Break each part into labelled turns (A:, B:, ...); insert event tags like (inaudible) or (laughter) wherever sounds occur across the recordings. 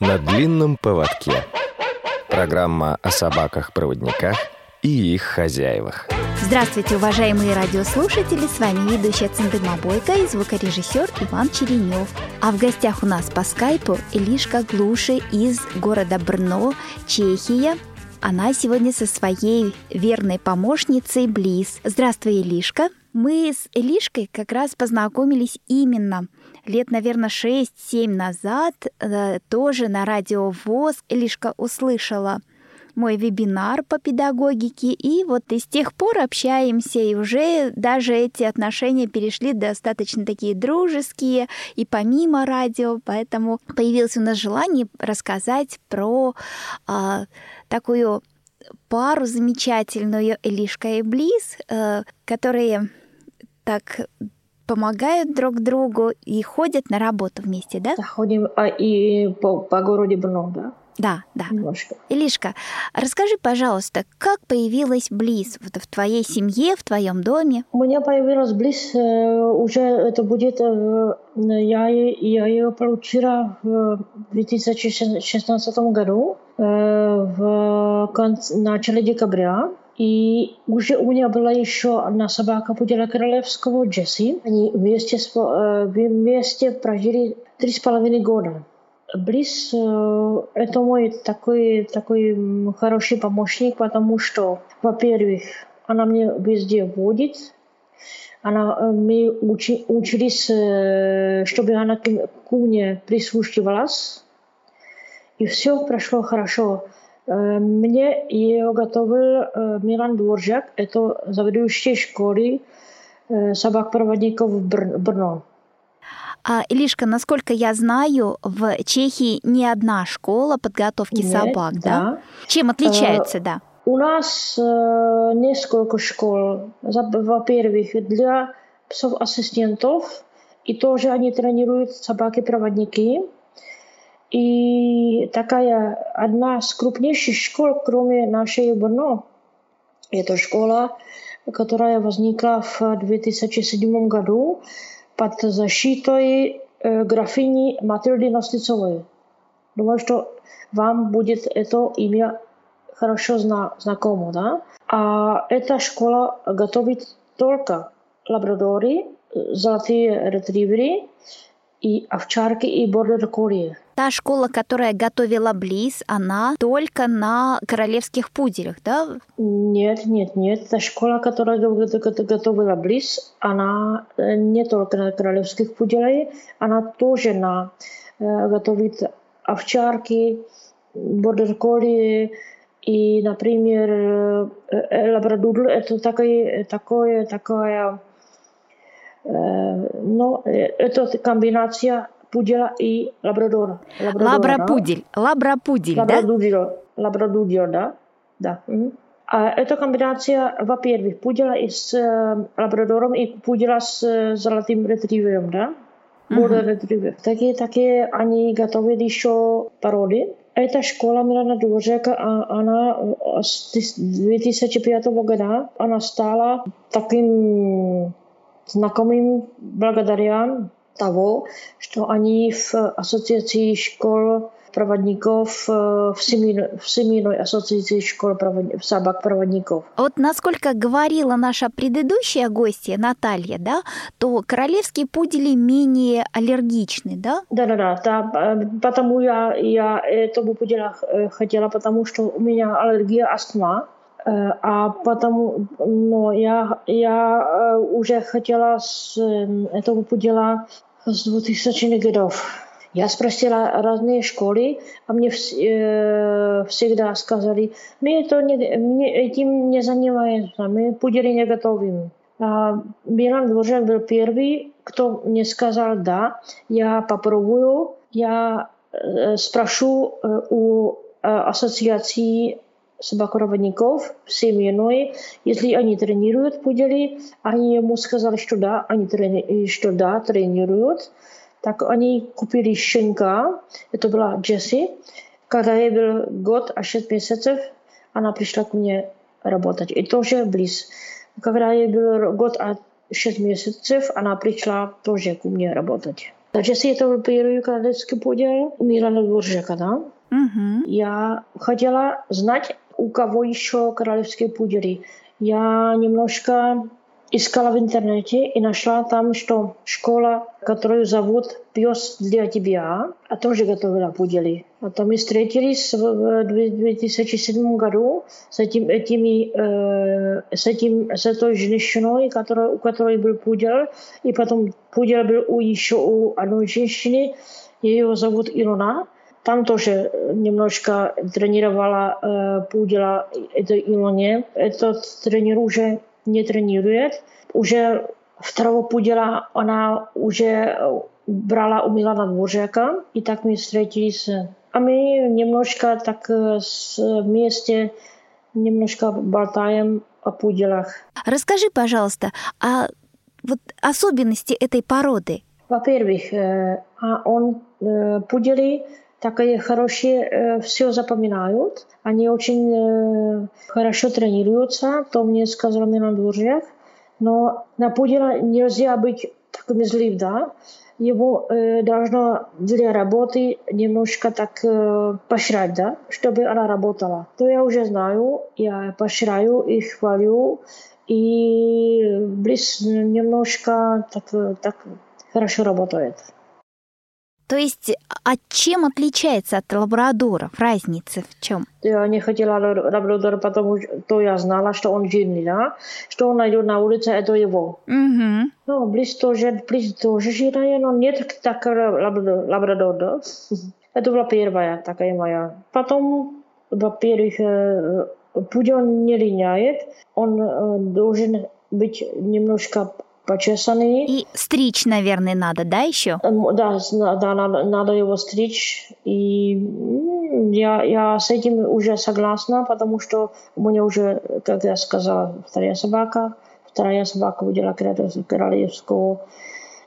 A: На длинном поводке. Программа о собаках-проводниках и их хозяевах.
B: Здравствуйте, уважаемые радиослушатели! С вами ведущая Циндыма Бойко и звукорежиссер Иван Черенев. А в гостях у нас по скайпу Илишка Глуши из города Брно, Чехия. Она сегодня со своей верной помощницей Близ. Здравствуй, Илишка! Мы с Илишкой как раз познакомились именно лет, наверное, 6-7 назад, э, тоже на радио ВОЗ Илишка услышала мой вебинар по педагогике, и вот и с тех пор общаемся, и уже даже эти отношения перешли достаточно такие дружеские, и помимо радио, поэтому появилось у нас желание рассказать про а, такую пару замечательную Элишка и Близ, э, которые так помогают друг другу и ходят на работу вместе, да?
C: Ходим а, и по, по городу Брно, да?
B: Да, да. Немножко. Илишка, расскажи, пожалуйста, как появилась Близ в твоей семье, в твоем доме?
C: У меня появилась Близ э, уже, это будет, э, я, я ее получила в 2016 году, э, в конце, начале декабря. И уже у меня была еще одна собака Пудела Королевского, Джесси. Они вместе, вместе прожили три с половиной года. Близ – это мой такой, такой хороший помощник, потому что, во-первых, она мне везде водит, она, мы учи, учились, чтобы она к мне прислушивалась, и все прошло хорошо. Мне ее готовил Милан Дворжак, это заведующий школы собак-проводников в Брно.
B: А, Илишка, насколько я знаю, в Чехии не одна школа подготовки Нет, собак, да? да? Чем отличаются, э, да?
C: У нас э, несколько школ. Во-первых, для псов-ассистентов, и тоже они тренируют собаки-проводники. И такая одна из крупнейших школ, кроме нашей Брно, это школа, которая возникла в 2007 году под защитой э, графини Матильды Ностицовой. Думаю, что вам будет это имя хорошо зна знакомо, да? А эта школа готовит только лабрадоры, золотые ретриверы и овчарки и бордер-колли
B: Та школа, которая готовила Близ, она только на королевских пуделях, да?
C: Нет, нет, нет. Та школа, которая готовила Близ, она э, не только на королевских пуделях, она тоже на э, готовит овчарки, бордер-колли, и, например, э, лабрадудл – это такое, такое, такое, но это комбинация пудела и лабрадора.
B: Лабрапудель. Лабрапудель, да?
C: Лабрадудио. Лабрадудио, да. Да. А это комбинация, во-первых, пудела с э, лабрадором и пудела с э, золотым ретривером, да? Border uh-huh. ретривер. Такие, такие они готовят еще породы. Эта школа Милана Дворжека, она с 2005 года, она стала таким знакомым благодаря того, что они в ассоциации школ проводников в Всемирной, в Всемирной ассоциации школ проводников, собак-проводников.
B: Вот насколько говорила наша предыдущая гостья Наталья, да, то королевские пудели менее аллергичны, да?
C: Да-да-да, да, потому я, я этому пуделя хотела, потому что у меня аллергия астма, а потому, но я, я уже хотела с этого пудела с 2000 годов. Я спросила разные школы, а мне э, всегда сказали, мы это не, мне этим не занимаемся, мы пудели не готовим. А Милан Дворжак был первый, кто мне сказал, да, я попробую, я э, спрошу э, у э, ассоциации собакороводников семейной, если они тренируют пудели, они ему сказали, что да, они трени, что да, тренируют, так они купили щенка, это была Джесси, когда ей был год а шесть месяцев, она пришла ко мне работать. И тоже близ. Когда ей был год а шесть месяцев, она пришла тоже ко мне работать. Takže si je to первый королевский подел Милана Дворжека, да?
B: Угу.
C: Я хотела знать, у кого еще королевские пуделы. Я немножко искала в интернете и нашла там, что школа, которую зовут «Пес для тебя», а тоже готовила пудели. А то мы встретились в 2007 году с, этим, этими, э, с, этим, с этой женщиной, которая, у которой был пудел, и потом пудел был у, еще у одной женщины, ее зовут Илона. Там тоже немножко тренировала э, пудела этой Илоне. Этот тренер уже не тренирует. Уже второго пудела она уже брала у Milana Dvořáka и так мы встретились. А мы немножко так вместе немножко болтаем о пуделах.
B: Расскажи, пожалуйста, а вот особенности этой породы?
C: Во-первых, а он пудели такие хорошие, все запоминают. Они очень хорошо тренируются, то мне сказал Дворжак. Но на пудела нельзя быть таким злым, да? Его э, должно для работы немножко так э, поощрять, да, чтобы она работала. То я уже знаю, я поощряю и хвалю, и близ немножко так, так хорошо работает.
B: То есть, а чем отличается от лабрадоров? Разница в чем?
C: Я не хотела лабрадора, потому что я знала, что он жирный, да? Что он найдет на улице, это его.
B: Угу.
C: Ну, Близ тоже, Близ тоже жирная, но нет так лабрадор, да? (laughs) Это была первая такая моя. Потом, во-первых, путь он не линяет, он должен быть немножко почесанный.
B: И стричь, наверное, надо, да, еще?
C: Да, да надо, надо его стричь. И я, я с этим уже согласна, потому что у меня уже, как я сказала, вторая собака, вторая собака удела королевского.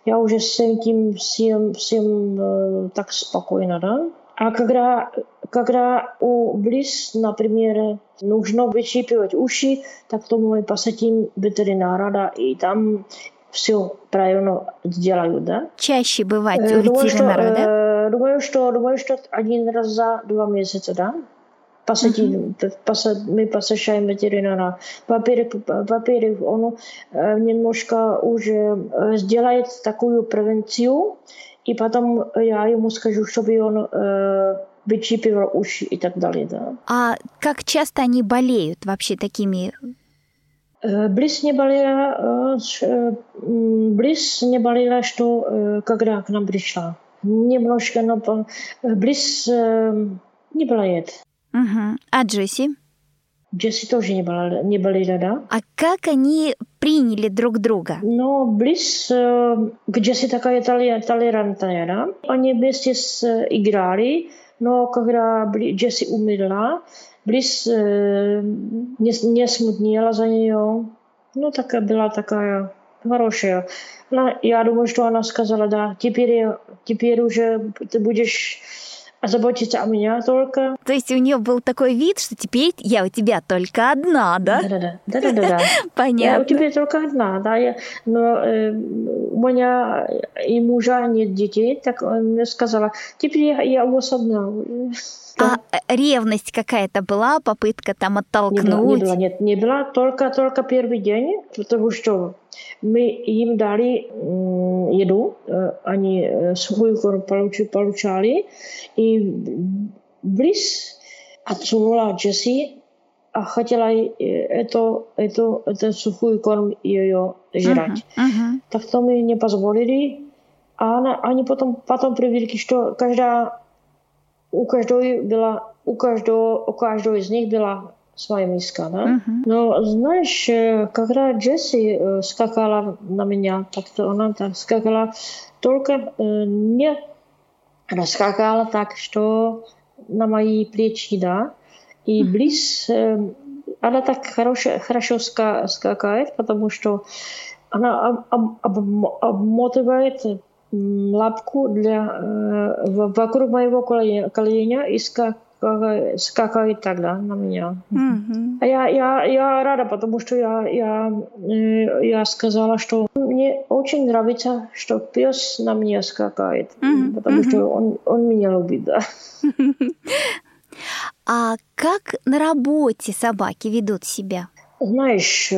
C: Я уже с этим всем, всем э, так спокойно, да? А когда, когда у близ, например, нужно выщипывать уши, так то мы посетим ветеринара, да, и там все правильно сделают, да.
B: Чаще бывать у думаю, ветеринара,
C: что,
B: да?
C: Думаю, что, думаю, что один раз за два месяца, да. Посетим, uh-huh. пос, мы посещаем ветеринара. Во-первых, во-первых, он немножко уже сделает такую превенцию, и потом я ему скажу, чтобы он э, вычипывал уши и так далее. Да.
B: А как часто они болеют вообще такими
C: Близ не болела, близ не болела, что когда к нам пришла. Немножко, но близ не болеет.
B: Угу. А Джесси?
C: Джесси тоже не болела, не болела, да.
B: А как они приняли друг друга?
C: Ну, Близ, к Джесси такая толерантная, да. Они вместе играли, но когда Джесси умерла, Bliss не, не смутнела за нее. Ну, такая была такая хорошая. Она, я думаю, что она сказала, да, теперь, теперь уже ты будешь заботиться о меня только.
B: То есть у нее был такой вид, что теперь я у тебя только одна, да?
C: Да-да-да. да-да-да.
B: Понятно. (laughs)
C: Я у тебя только одна, да. Я, но э, у меня и мужа нет детей, так он сказала, теперь я, я у вас одна.
B: А ревность какая-то была, попытка там оттолкнуть? Не
C: было, не было, нет, не было, только, только первый день, потому что мы им дали еду, они сухой корм получали, и Близ отсунула Джесси а хотела это, это, это сухой корм ее жрать.
B: Uh-huh, uh-huh.
C: Так то мы не позволили. А она, они потом, потом привыкли, что каждая u každej byla, u každého, u každého z nich byla miska, ne?
B: Uh-huh.
C: No, знаешь, когда Джесси скакала на меня, так то она так скакала, только не она скакала так, что на мои плечи, да, и близ, она так хорошо, хорошо скакает, потому что она об, об, обмотывает лапку для, вокруг моего коленя и скакает, скакает тогда на меня.
B: Mm-hmm.
C: Я, я, я рада, потому что я, я, я сказала, что мне очень нравится, что пес на меня скакает, mm-hmm. потому mm-hmm. что он, он меня любит, да. (laughs)
B: А как на работе собаки ведут себя?
C: Знаешь,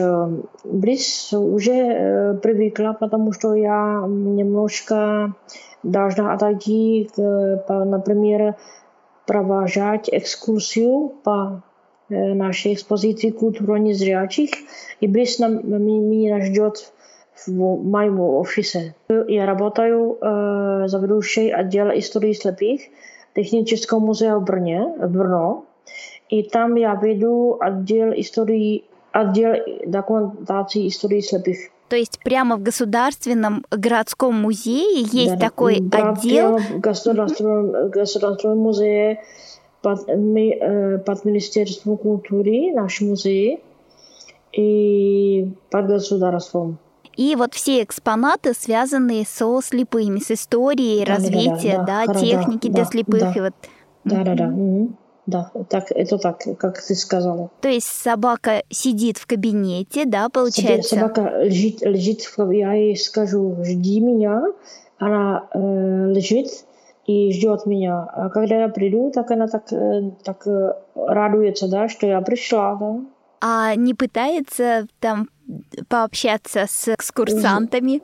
C: Брис уже привыкла, потому что я немножко должна отойти, например, провожать экскурсию по нашей экспозиции культуры незрячих. И Брис меня ждет в моем офисе. Я работаю э, заведующей отдела истории слепых Технического музея в Брне, в Брно. И там я веду отдел истории, отдел документации истории слепых.
B: То есть прямо в Государственном городском музее есть да, такой да, отдел?
C: в Государственном, Государственном музее под, мы, под Министерством культуры, наш музей, и под государством.
B: И вот все экспонаты, связанные со слепыми, с историей да, развития, да, да, да, техники да, для слепых.
C: Да,
B: и вот...
C: да, да, да. Угу. Да, так, это так, как ты сказала.
B: То есть собака сидит в кабинете, да, получается?
C: Собака лежит, лежит в кабинете, я ей скажу, жди меня, она э, лежит и ждет меня. А когда я приду, так она так, э, так э, радуется, да, что я пришла, да.
B: А не пытается там пообщаться с экскурсантами?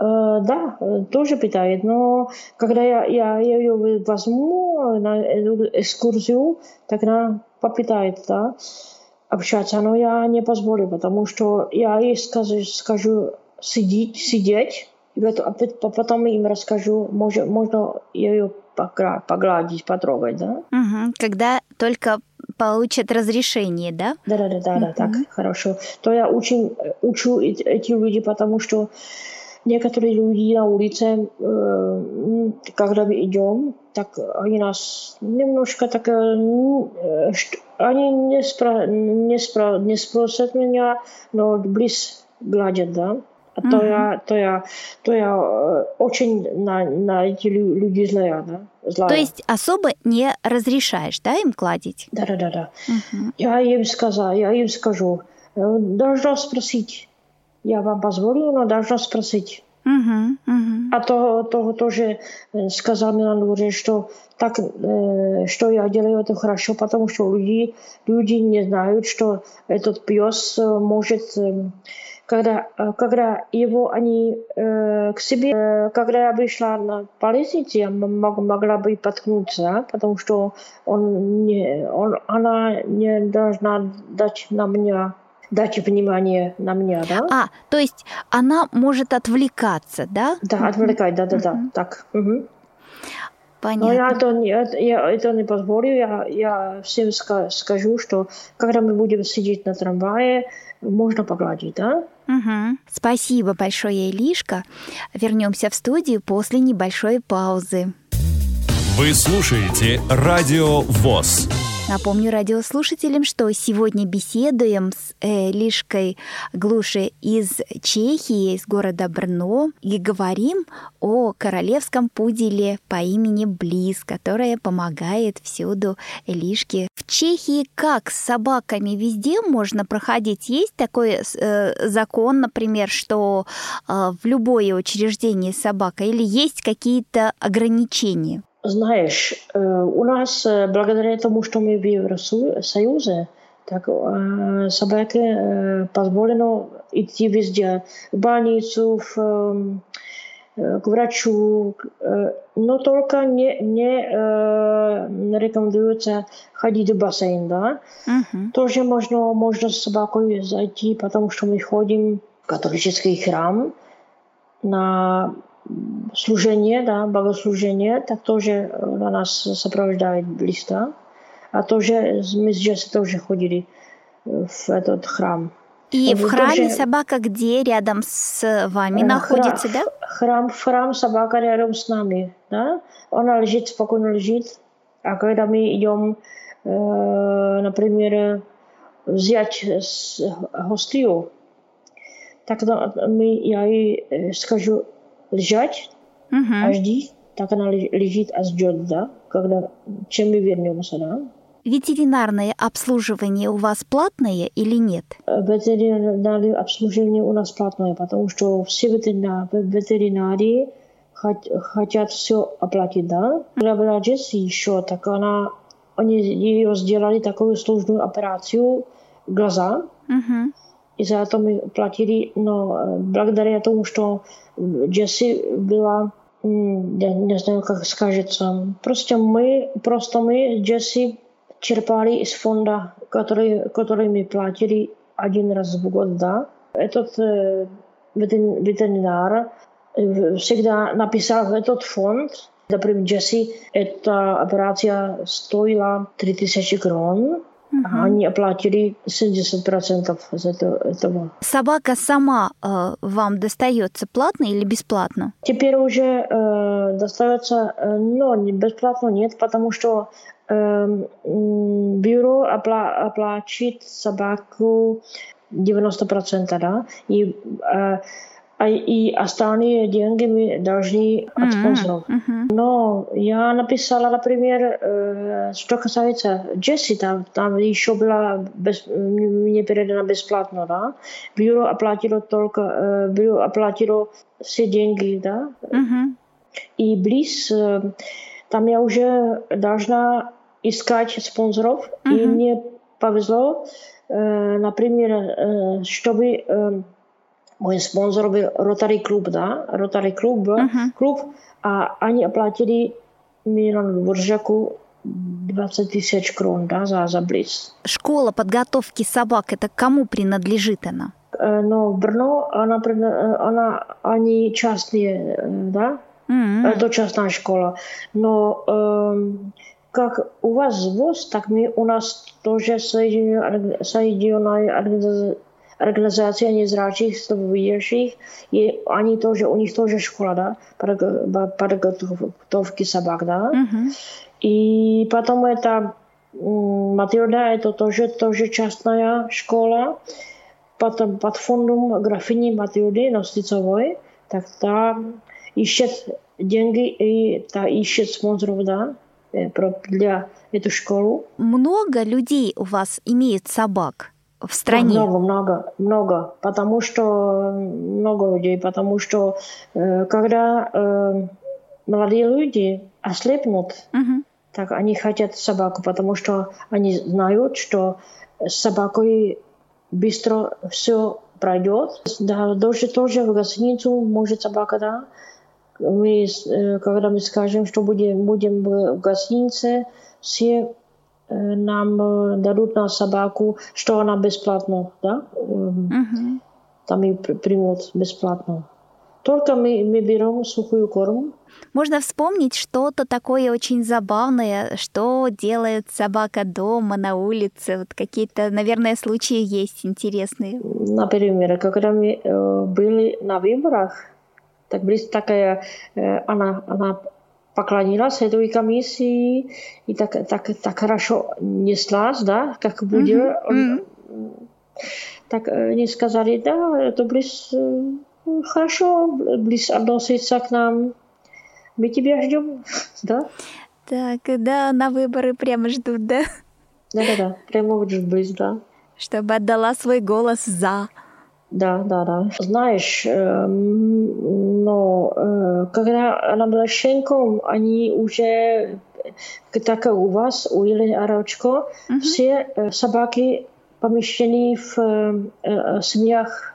C: Uh, да, тоже питает, но когда я, я, я ее возьму на эту экскурсию, так она попитает, да, общаться, но я не позволю, потому что я ей скажу, скажу сидеть, сидеть, и потом им расскажу, можно, можно ее погладить, потрогать, да?
B: Угу, когда только получат разрешение, да?
C: Да, да, да, да, да, так, хорошо. То я очень учу эти люди, потому что некоторые люди на улице, э, когда мы идем, так они нас немножко так, э, они не, спро, не, спро, не спросят меня, но близ гладят, да? А то, я, то, я, то я э, очень на, на эти люди злая, да? Злая.
B: То есть особо не разрешаешь, да, им кладить?
C: Да, да, да, да. Угу. Я им сказала, я им скажу, э, должна спросить. Я вам позволю, но должна спросить.
B: Угу, угу.
C: А то, то тоже э, сказал на дворе, что так, что я делаю это хорошо, потому что люди, люди не знают, что этот пес может когда, э, когда его они э, к себе, э, когда я вышла на по лестнице, я мог, могла бы поткнуться, потому что он не, он, она не должна дать на меня дать внимание на меня, да?
B: А, то есть она может отвлекаться, да?
C: Да, отвлекать, да, да, да, так. Угу.
B: Понятно.
C: Но я это, не, я это не позволю. Я, я всем скажу, что когда мы будем сидеть на трамвае, можно погладить, да?
B: Угу. Спасибо большое, Илишка. Вернемся в студию после небольшой паузы.
D: Вы слушаете Радио ВОЗ.
B: Напомню радиослушателям, что сегодня беседуем с э, Лишкой Глуши из Чехии, из города Брно, и говорим о королевском пуделе по имени Близ, которая помогает всюду Лишке. В Чехии как с собаками везде можно проходить? Есть такой э, закон, например, что э, в любое учреждение собака или есть какие-то ограничения?
C: Знаешь, у нас, благодаря тому, что мы в Евросоюзе, так собаке позволено идти везде, в больницу, в, к врачу, но только не, не рекомендуется ходить в бассейн, да. Uh-huh. Тоже можно, можно с собакой зайти, потому что мы ходим в католический храм на служение, да, богослужение, так тоже на нас сопровождает близко. А тоже мы здесь тоже ходили в этот храм.
B: И в храме тоже... собака где рядом с вами храм, находится, да?
C: Храм, храм собака рядом с нами, да? Она лежит, спокойно лежит. А когда мы идем, э, например, взять гостью, так мы, я ей скажу, лежать, uh-huh. а жди, так она лежит, а ждет, да, когда, чем мы вернемся, да.
B: Ветеринарное обслуживание у вас платное или нет?
C: Ветеринарное обслуживание у нас платное, потому что все ветеринарии хотят все оплатить, да. Джесси еще, так она, они ее сделали такую сложную операцию глаза.
B: Угу.
C: И за это мы платили, но благодаря тому, что Джесси была я не знаю, как скажется. Просто мы, просто мы Джесси черпали из фонда, который, который мы платили один раз в год, да. Этот э, ветеринар всегда написал в этот фонд, Например, Джесси, эта операция стоила 3000 крон, Угу. Они оплатили 70% за это, этого.
B: Собака сама э, вам достается платно или бесплатно?
C: Теперь уже э, достается, э, но бесплатно нет, потому что э, бюро опла оплачивает собаку 90%, да, и э, и остальные деньги мы должны от спонсоров.
B: Mm-hmm.
C: Но я написала, например, э, что касается Джесси, там, там еще была без, мне передана бесплатно, да. Бюро оплатило только, э, бюро оплатило все деньги, да.
B: Mm-hmm.
C: И близ, э, там я уже должна искать спонсоров,
B: mm-hmm.
C: и мне повезло, э, например, э, чтобы э, мой спонсор был Rotary клуб, да, Rotary клуб,
B: uh-huh.
C: клуб, а они оплатили Мирану Дворжаку 20 тысяч крон, да, за, за близ.
B: Школа подготовки собак, это кому принадлежит она?
C: Но в Брно она, она, они частные, да,
B: mm-hmm.
C: это частная школа. Но э, как у вас ВОЗ, так мы у нас тоже соединенная организация организация незрячих, слабовидящих, и они тоже, у них тоже школа, да, подготовки собак, да.
B: Uh-huh.
C: И потом это Матилда, это тоже, тоже частная школа, потом под фондом графини Матилды Ностицовой, так та ищет деньги и та ищет спонсоров, да, для эту школу.
B: Много людей у вас имеют собак? В стране?
C: Много, много, много, потому что много людей, потому что э, когда э, молодые люди ослепнут,
B: угу.
C: так они хотят собаку, потому что они знают, что с собакой быстро все пройдет. Да, даже тоже в гостиницу может собака, да. Мы, э, когда мы скажем, что будем, будем в гостинице, все нам дадут на собаку, что она бесплатно, да?
B: Uh-huh.
C: Там и примут бесплатно. Только мы, мы берем сухую корм.
B: Можно вспомнить что-то такое очень забавное, что делает собака дома, на улице. Вот какие-то, наверное, случаи есть интересные.
C: Например, когда мы э, были на выборах, так близко такая, э, она, она поклонилась этой комиссии и так, так, так хорошо неслась, да, как будет.
B: Mm-hmm.
C: Так они сказали, да, это близ хорошо, близ относится к нам. Мы тебя ждем, (laughs) да?
B: Так, да, на выборы прямо ждут, да?
C: Да-да-да, прямо ждут близ, да.
B: Чтобы отдала свой голос за.
C: Да, да, да. Знаешь, э, но э, когда она была щенком, они уже, так как у вас, у Елены Арочко,
B: Мгм.
C: все э, собаки помещены в э, э, семьях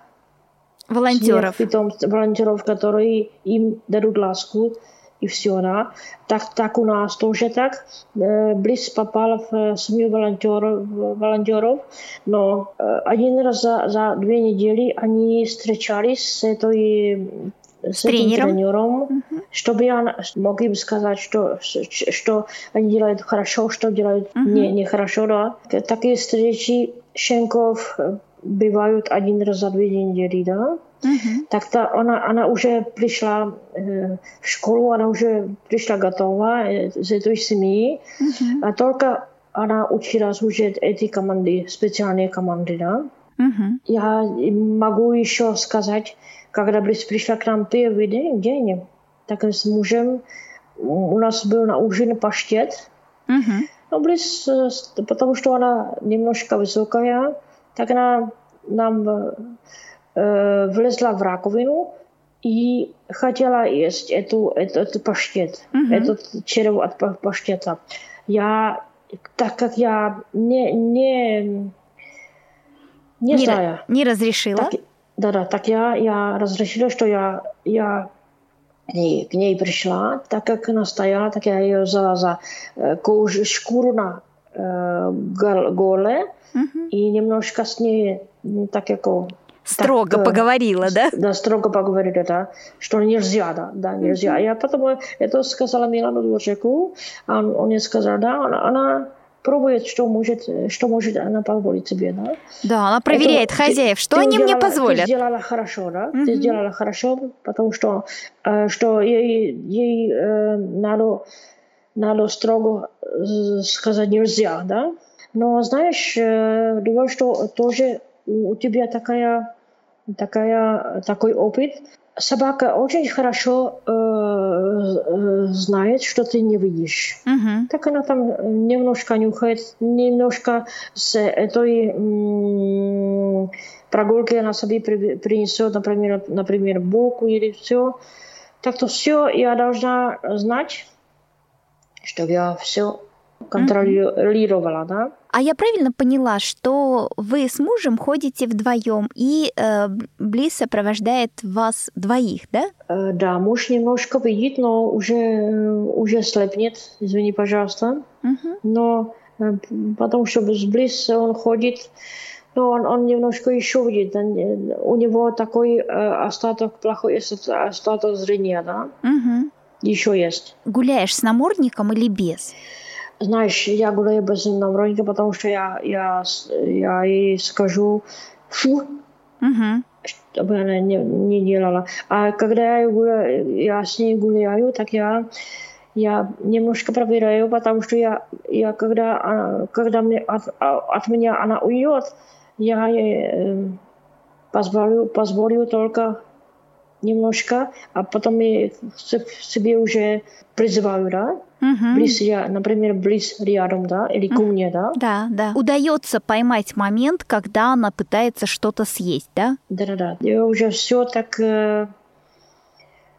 B: Волонтеров.
C: семьях питомцев, волонтеров, которые им дадут ласку и все, да. Так, так у нас тоже так. Э, Близ попала в э, семью волонтеров, волонтеров но э, один раз за, за две недели они встречались с этой с, этим
B: тренером?
C: тренером, чтобы я мог им сказать, что, что они делают хорошо, что делают
B: Мгм.
C: не, нехорошо. Да. Такие встречи щенков э, бывают один раз за две недели, да.
B: Мгм.
C: Так-то она, она уже пришла э, в школу, она уже пришла готова э, из этой семьи,
B: Мгм.
C: а только она училась уже эти команды, специальные команды, да.
B: Мгм.
C: Я могу еще сказать, когда пришла к нам первый день, день так с мужем, у нас был на ужин паштет,
B: Мгм.
C: Ну, Близ, э, потому что она немножко высокая, так она нам э, влезла в раковину и хотела есть эту, эту, эту паштет, mm-hmm. этот череп от паштета. Я, так как я не, не,
B: не, не знаю. Не разрешила?
C: Так, да, да, так я, я разрешила, что я, я к ней, к ней пришла, так как она стояла, так я ее взяла за э, кожу, шкуру на э, голе угу. и немножко с ней так как
B: Строго так, поговорила, да?
C: Да, строго поговорила, да, что нельзя, да, да, нельзя. Mm-hmm. Я потом это сказала Милану Дворжаку, а он, он мне сказал, да, она, она пробует, что может, что может она позволить себе, да.
B: Да, она проверяет это, хозяев, что ты они
C: сделала,
B: мне позволят. Ты
C: сделала хорошо, да, mm-hmm. ты сделала хорошо, потому что, э, что ей, ей э, надо, надо строго сказать нельзя, да. Но знаешь, э, думаю, что тоже у тебя такая, такая, такой опыт, собака очень хорошо э, э, знает, что ты не видишь. Uh-huh. Так она там немножко нюхает, немножко с этой м- прогулки она себе при, принесет, например, например, булку или все. Так то все я должна знать, что я все контролировала, да.
B: А я правильно поняла, что вы с мужем ходите вдвоем, и э, Близ сопровождает вас двоих, да?
C: Э, да, муж немножко видит, но уже, э, уже слепнет, извини, пожалуйста. Угу. Но э, потому что с Близ он ходит, но он, он немножко еще видит. У него такой э, остаток, плохой остаток зрения, да? Угу. Еще есть.
B: Гуляешь с намордником или без?
C: Знаешь, я гуляю без намордника, потому что я, я, я ей скажу фу, угу. чтобы она не, не делала. А когда я, гуляю, я с ней гуляю, так я я немножко проверяю, потому что я, я когда, когда мне, от, от меня она уйдет, я ей э, позволю, позволю только немножко, а потом я себе уже призываю, да? Угу. Близ, например, близ рядом, да, или ко мне, да?
B: Да, да. Удается поймать момент, когда она пытается что-то съесть, да?
C: Да-да-да. Я уже все так э,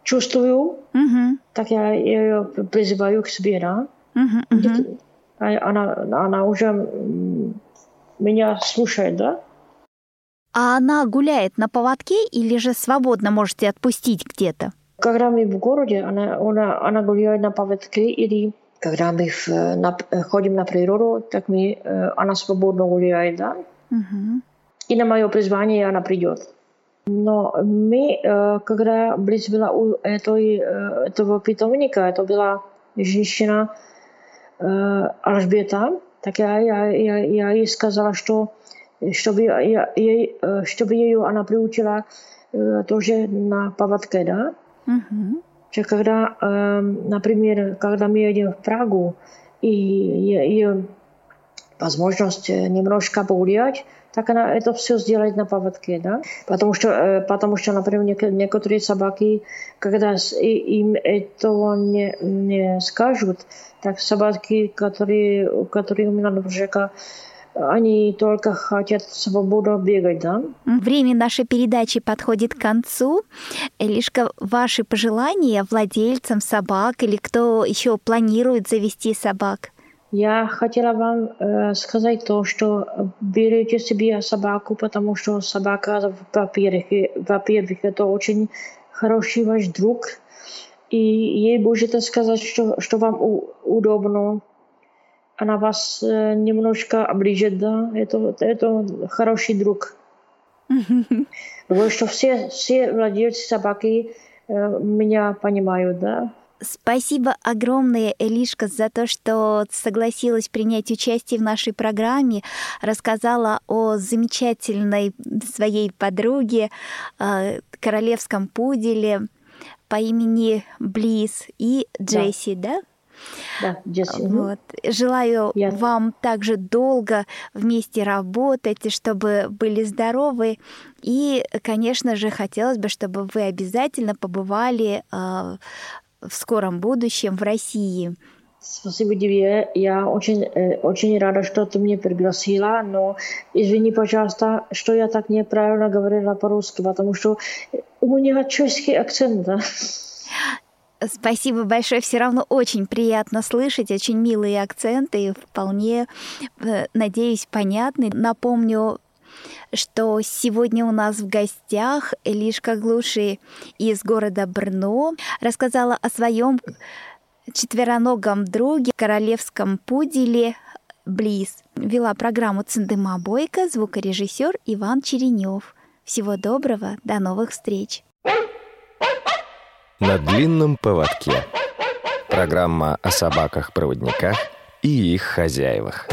C: чувствую, угу. так я ее призываю к себе, да? Угу, угу. Она, она уже меня слушает, да?
B: А она гуляет на поводке или же свободно можете отпустить где-то?
C: Когда мы в городе, она, она, она гуляет на поводке или когда мы в, на, ходим на природу, так мы, она свободно гуляет, да? Угу. И на мое призвание она придет. Но мы, когда близ была у этой, этого питомника, это была женщина Альжбета, так я, я, я, я ей сказала, что чтобы, я, ей, чтобы ее она приучила тоже на поводке, да? Угу. Что когда, э, например, когда мы едем в Прагу, и ее возможность немножко погулять, так она это все сделает на поводке, да? Потому что, э, потому что например, некоторые собаки, когда им этого не, не скажут, так собаки, которые, которые у меня на они только хотят свободу бегать, да?
B: Время нашей передачи подходит к концу. Лишка ваши пожелания владельцам собак или кто еще планирует завести собак?
C: Я хотела вам э, сказать то, что берите себе собаку, потому что собака, во-первых, во-первых, это очень хороший ваш друг, и ей можете сказать, что, что вам удобно, она вас э, немножко оближет, да, это, это хороший друг. (laughs) Потому что все, все владельцы собаки э, меня понимают, да.
B: Спасибо огромное, Элишка, за то, что согласилась принять участие в нашей программе, рассказала о замечательной своей подруге, э, королевском пуделе по имени Близ и Джесси, да? да?
C: Да,
B: Вот. Желаю Я... вам также долго вместе работать, чтобы были здоровы. И, конечно же, хотелось бы, чтобы вы обязательно побывали э, в скором будущем в России.
C: Спасибо тебе. Я очень, э, очень рада, что ты меня пригласила, но извини, пожалуйста, что я так неправильно говорила по-русски, потому что у меня чешский акцент, да.
B: Спасибо большое. Все равно очень приятно слышать, очень милые акценты, вполне, э, надеюсь, понятны. Напомню, что сегодня у нас в гостях Элишка Глуши из города Брно рассказала о своем четвероногом друге, королевском пуделе Близ. Вела программу Циндыма Бойко, звукорежиссер Иван Черенев. Всего доброго, до новых встреч.
A: На длинном поводке. Программа о собаках-проводниках и их хозяевах.